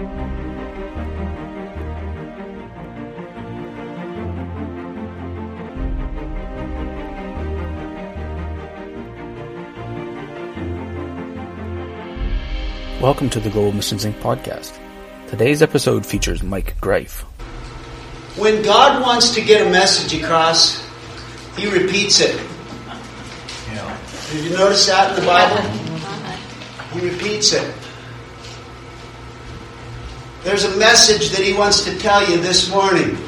Welcome to the Global Missions Inc. podcast. Today's episode features Mike Greif. When God wants to get a message across, He repeats it. Did you notice that in the Bible? He repeats it. There's a message that He wants to tell you this morning.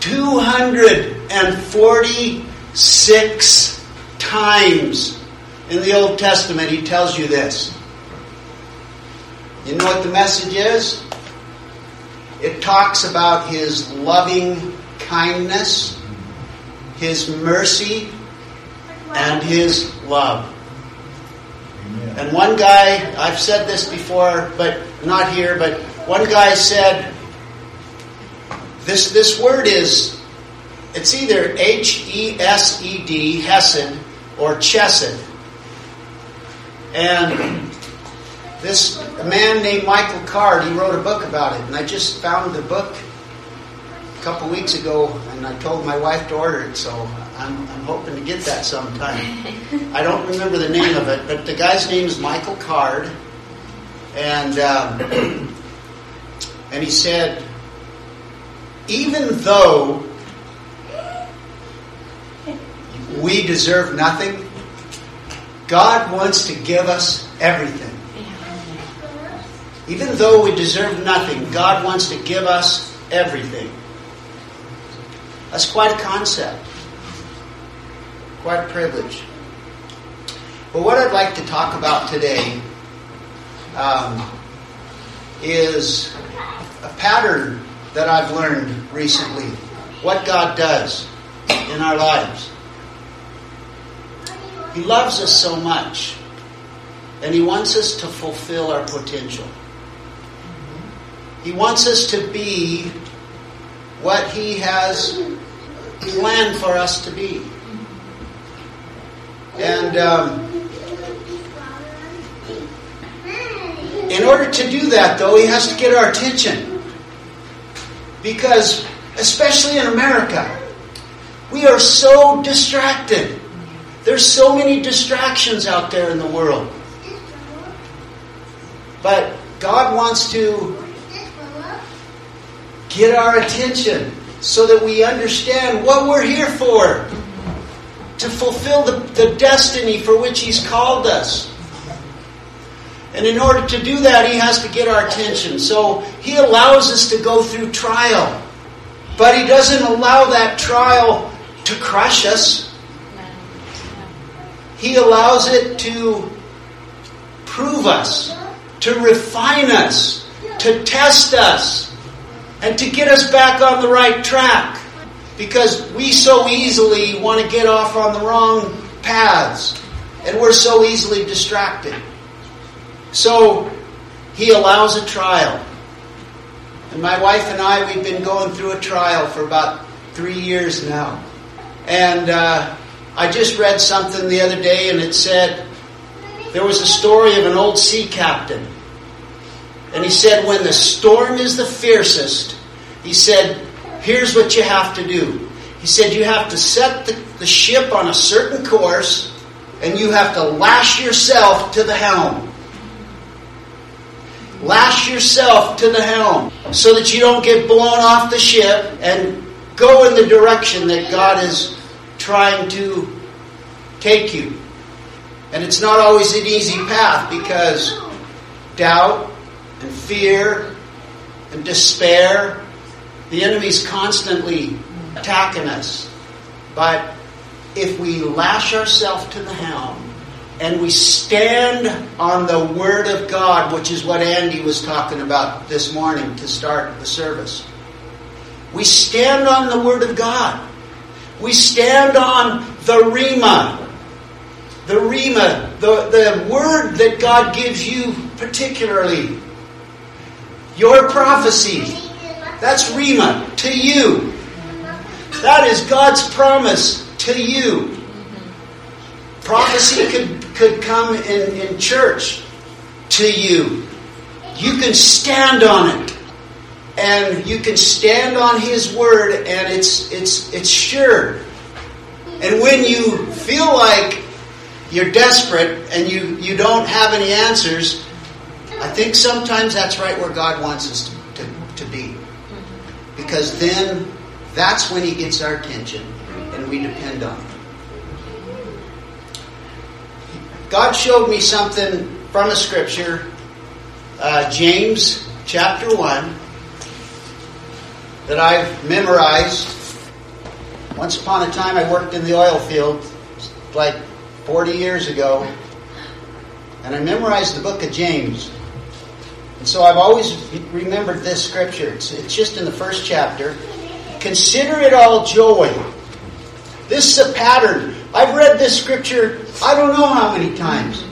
246 times in the Old Testament, He tells you this. You know what the message is? It talks about His loving kindness, His mercy, and His love. And one guy, I've said this before, but not here, but one guy said, this, this word is, it's either H E S E D, Hesed, or Chesed. And this a man named Michael Card, he wrote a book about it, and I just found the book a couple weeks ago, and I told my wife to order it, so I'm, I'm hoping to get that sometime. I don't remember the name of it, but the guy's name is Michael Card, and um, and he said, even though we deserve nothing, God wants to give us everything. Even though we deserve nothing, God wants to give us everything. That's quite a concept. Quite a privilege. But what I'd like to talk about today um, is a pattern that I've learned recently. What God does in our lives. He loves us so much, and He wants us to fulfill our potential. He wants us to be what He has planned for us to be. And um, in order to do that, though, He has to get our attention. Because, especially in America, we are so distracted. There's so many distractions out there in the world. But God wants to get our attention so that we understand what we're here for to fulfill the, the destiny for which He's called us. And in order to do that, He has to get our attention. So He allows us to go through trial. But He doesn't allow that trial to crush us. He allows it to prove us, to refine us, to test us, and to get us back on the right track. Because we so easily want to get off on the wrong paths, and we're so easily distracted. So, He allows a trial. And my wife and I, we've been going through a trial for about three years now. And uh, I just read something the other day, and it said there was a story of an old sea captain. And he said, when the storm is the fiercest, he said, here's what you have to do. He said, you have to set the, the ship on a certain course, and you have to lash yourself to the helm. Lash yourself to the helm so that you don't get blown off the ship and go in the direction that God is trying to take you. And it's not always an easy path because doubt and fear and despair, the enemy's constantly attacking us. But if we lash ourselves to the helm and we stand on the Word of God, which is what Andy was talking about this morning to start the service, we stand on the Word of God. We stand on the Rhema. The Rhema, the, the word that God gives you particularly. Your prophecy. That's Rhema, to you. That is God's promise to you. Prophecy could, could come in, in church to you. you can stand on it. And you can stand on His Word, and it's, it's, it's sure. And when you feel like you're desperate and you, you don't have any answers, I think sometimes that's right where God wants us to, to, to be. Because then that's when He gets our attention and we depend on Him. God showed me something from a scripture, uh, James chapter 1, that I've memorized. Once upon a time, I worked in the oil field like 40 years ago, and I memorized the book of James. And so I've always remembered this scripture. It's, it's just in the first chapter. Consider it all joy. This is a pattern. I've read this scripture I don't know how many times.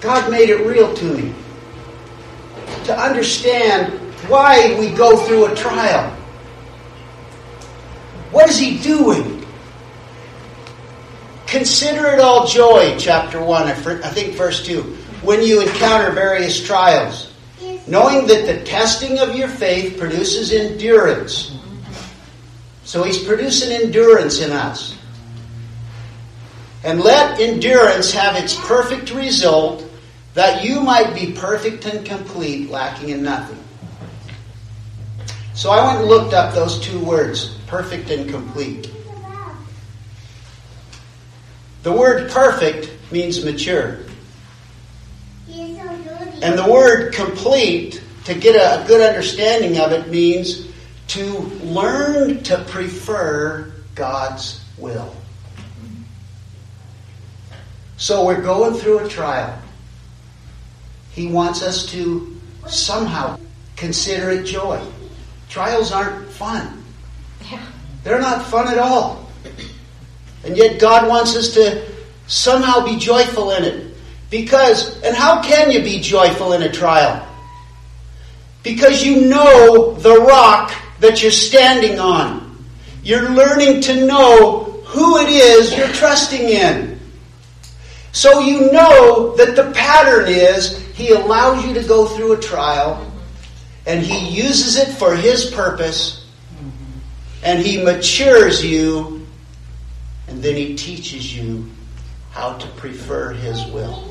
God made it real to me. To understand why we go through a trial. What is He doing? Consider it all joy, chapter 1, I think verse 2, when you encounter various trials, knowing that the testing of your faith produces endurance. So He's producing endurance in us. And let endurance have its perfect result, that you might be perfect and complete, lacking in nothing. So I went and looked up those two words, perfect and complete. The word perfect means mature. And the word complete, to get a good understanding of it, means to learn to prefer God's will. So we're going through a trial. He wants us to somehow consider it joy. Trials aren't fun. They're not fun at all. And yet God wants us to somehow be joyful in it. Because, and how can you be joyful in a trial? Because you know the rock that you're standing on. You're learning to know who it is you're trusting in. So you know that the pattern is He allows you to go through a trial and He uses it for His purpose and He matures you and then He teaches you how to prefer His will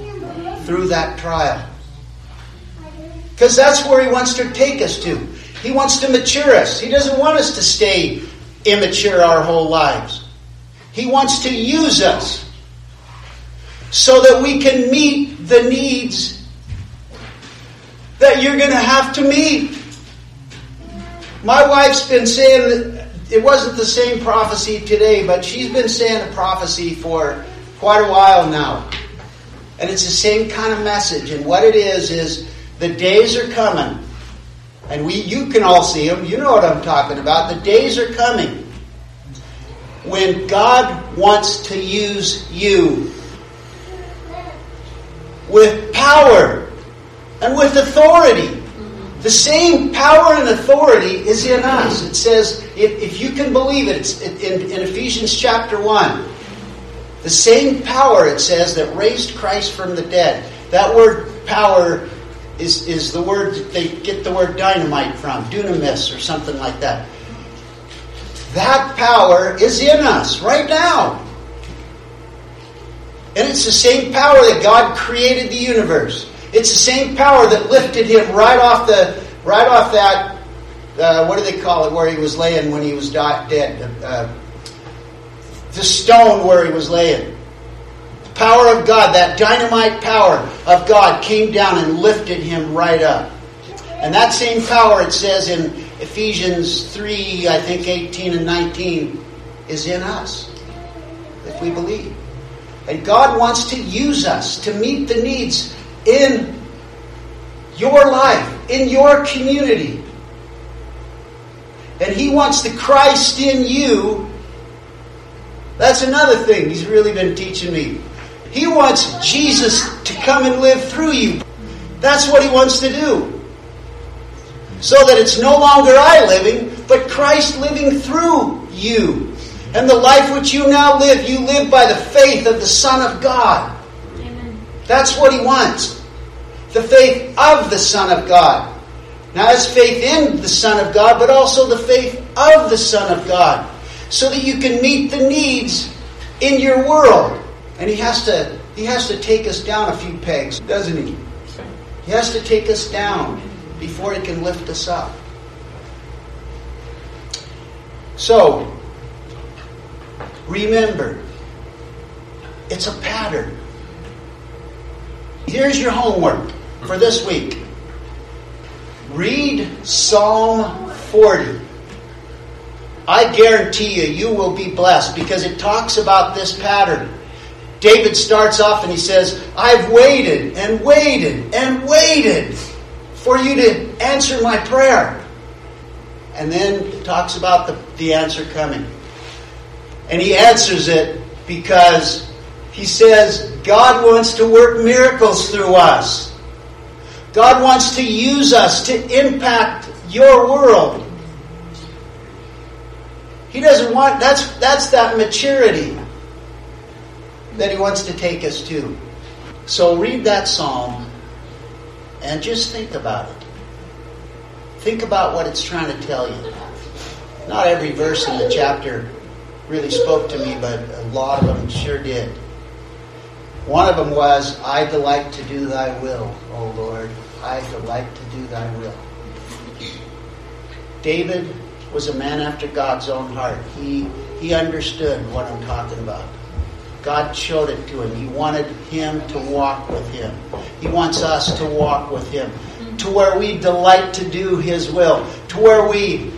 through that trial. Because that's where He wants to take us to. He wants to mature us. He doesn't want us to stay immature our whole lives. He wants to use us so that we can meet the needs that you're going to have to meet. My wife's been saying it wasn't the same prophecy today, but she's been saying a prophecy for quite a while now. And it's the same kind of message. And what it is, is the days are coming. And we, you can all see them. You know what I'm talking about. The days are coming when God wants to use you with power and with authority. The same power and authority is in us. It says, if, if you can believe it, it's in, in Ephesians chapter 1. The same power, it says, that raised Christ from the dead. That word power is, is the word that they get the word dynamite from, dunamis or something like that. That power is in us right now. And it's the same power that God created the universe. It's the same power that lifted him right off the right off that uh, what do they call it where he was laying when he was dead uh, the stone where he was laying the power of God that dynamite power of God came down and lifted him right up and that same power it says in Ephesians 3 I think 18 and 19 is in us if we believe and God wants to use us to meet the needs in your life, in your community. And He wants the Christ in you. That's another thing He's really been teaching me. He wants Jesus to come and live through you. That's what He wants to do. So that it's no longer I living, but Christ living through you. And the life which you now live, you live by the faith of the Son of God. Amen. That's what He wants. the faith of the Son of God. Not as faith in the Son of God, but also the faith of the Son of God. So that you can meet the needs in your world. And he has to he has to take us down a few pegs, doesn't he? He has to take us down before he can lift us up. So, remember, it's a pattern. Here's your homework for this week. Read Psalm 40. I guarantee you, you will be blessed because it talks about this pattern. David starts off and he says, I've waited and waited and waited for you to answer my prayer. And then talks about the, the answer coming. And he answers it because he says, God wants to work miracles through us. God wants to use us to impact your world. He doesn't want that's that's that maturity that he wants to take us to. So read that psalm and just think about it. Think about what it's trying to tell you. Not every verse in the chapter really spoke to me, but a lot of them sure did. One of them was, I delight to do thy will, O Lord. I delight to do thy will. David was a man after God's own heart. He, he understood what I'm talking about. God showed it to him. He wanted him to walk with him. He wants us to walk with him to where we delight to do his will, to where we,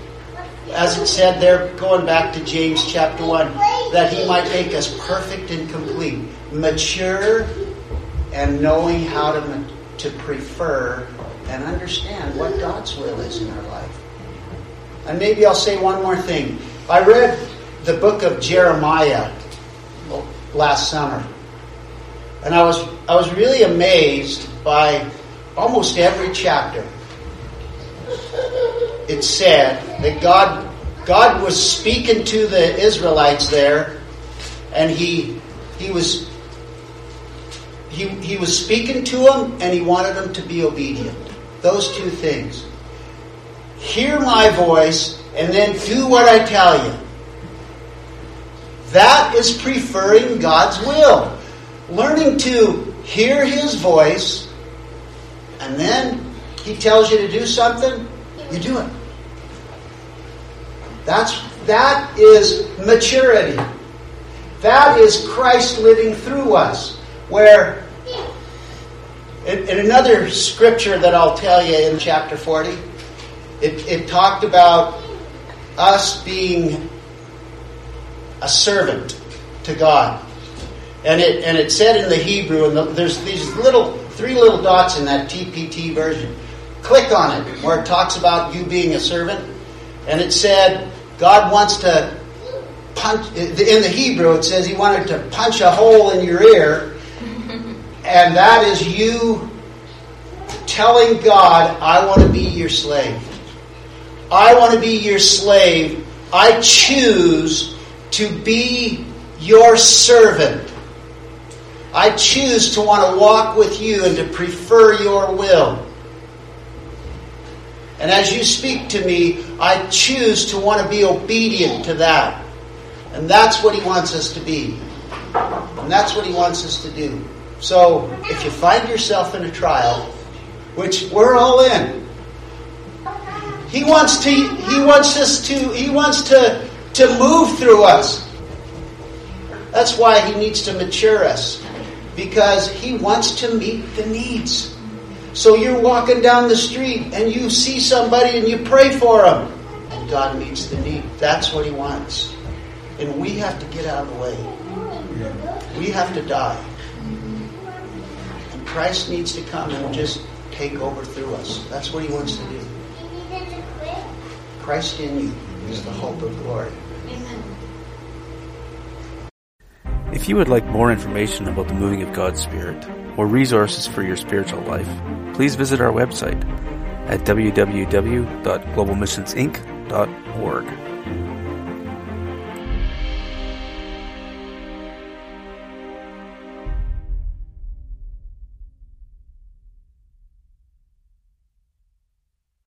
as it said there, going back to James chapter 1, that he might make us perfect and complete, mature, and knowing how to, to prefer and understand what God's will is in our life. And maybe I'll say one more thing. I read the book of Jeremiah last summer. And I was I was really amazed by almost every chapter. It said that God God was speaking to the Israelites there and he he was he, he was speaking to them and he wanted them to be obedient. Those two things. Hear my voice and then do what I tell you. That is preferring God's will. Learning to hear His voice, and then He tells you to do something, you do it. That's, that is maturity. That is Christ living through us. Where, in, in another scripture that I'll tell you in chapter 40, it, it talked about us being a servant to God. And it, and it said in the Hebrew, and the, there's these little, three little dots in that TPT version. Click on it where it talks about you being a servant. And it said, God wants to punch, in the Hebrew, it says he wanted to punch a hole in your ear. And that is you telling God, I want to be your slave. I want to be your slave. I choose to be your servant. I choose to want to walk with you and to prefer your will. And as you speak to me, I choose to want to be obedient to that. And that's what He wants us to be. And that's what He wants us to do. So if you find yourself in a trial, which we're all in, He wants to He wants us to He wants to to move through us. That's why He needs to mature us, because He wants to meet the needs. So you're walking down the street and you see somebody and you pray for them, and God meets the need. That's what He wants. And we have to get out of the way. We have to die. And Christ needs to come and just take over through us. That's what He wants to do. Christ in you is the hope of glory. If you would like more information about the moving of God's Spirit or resources for your spiritual life, please visit our website at www.globalmissionsinc.org.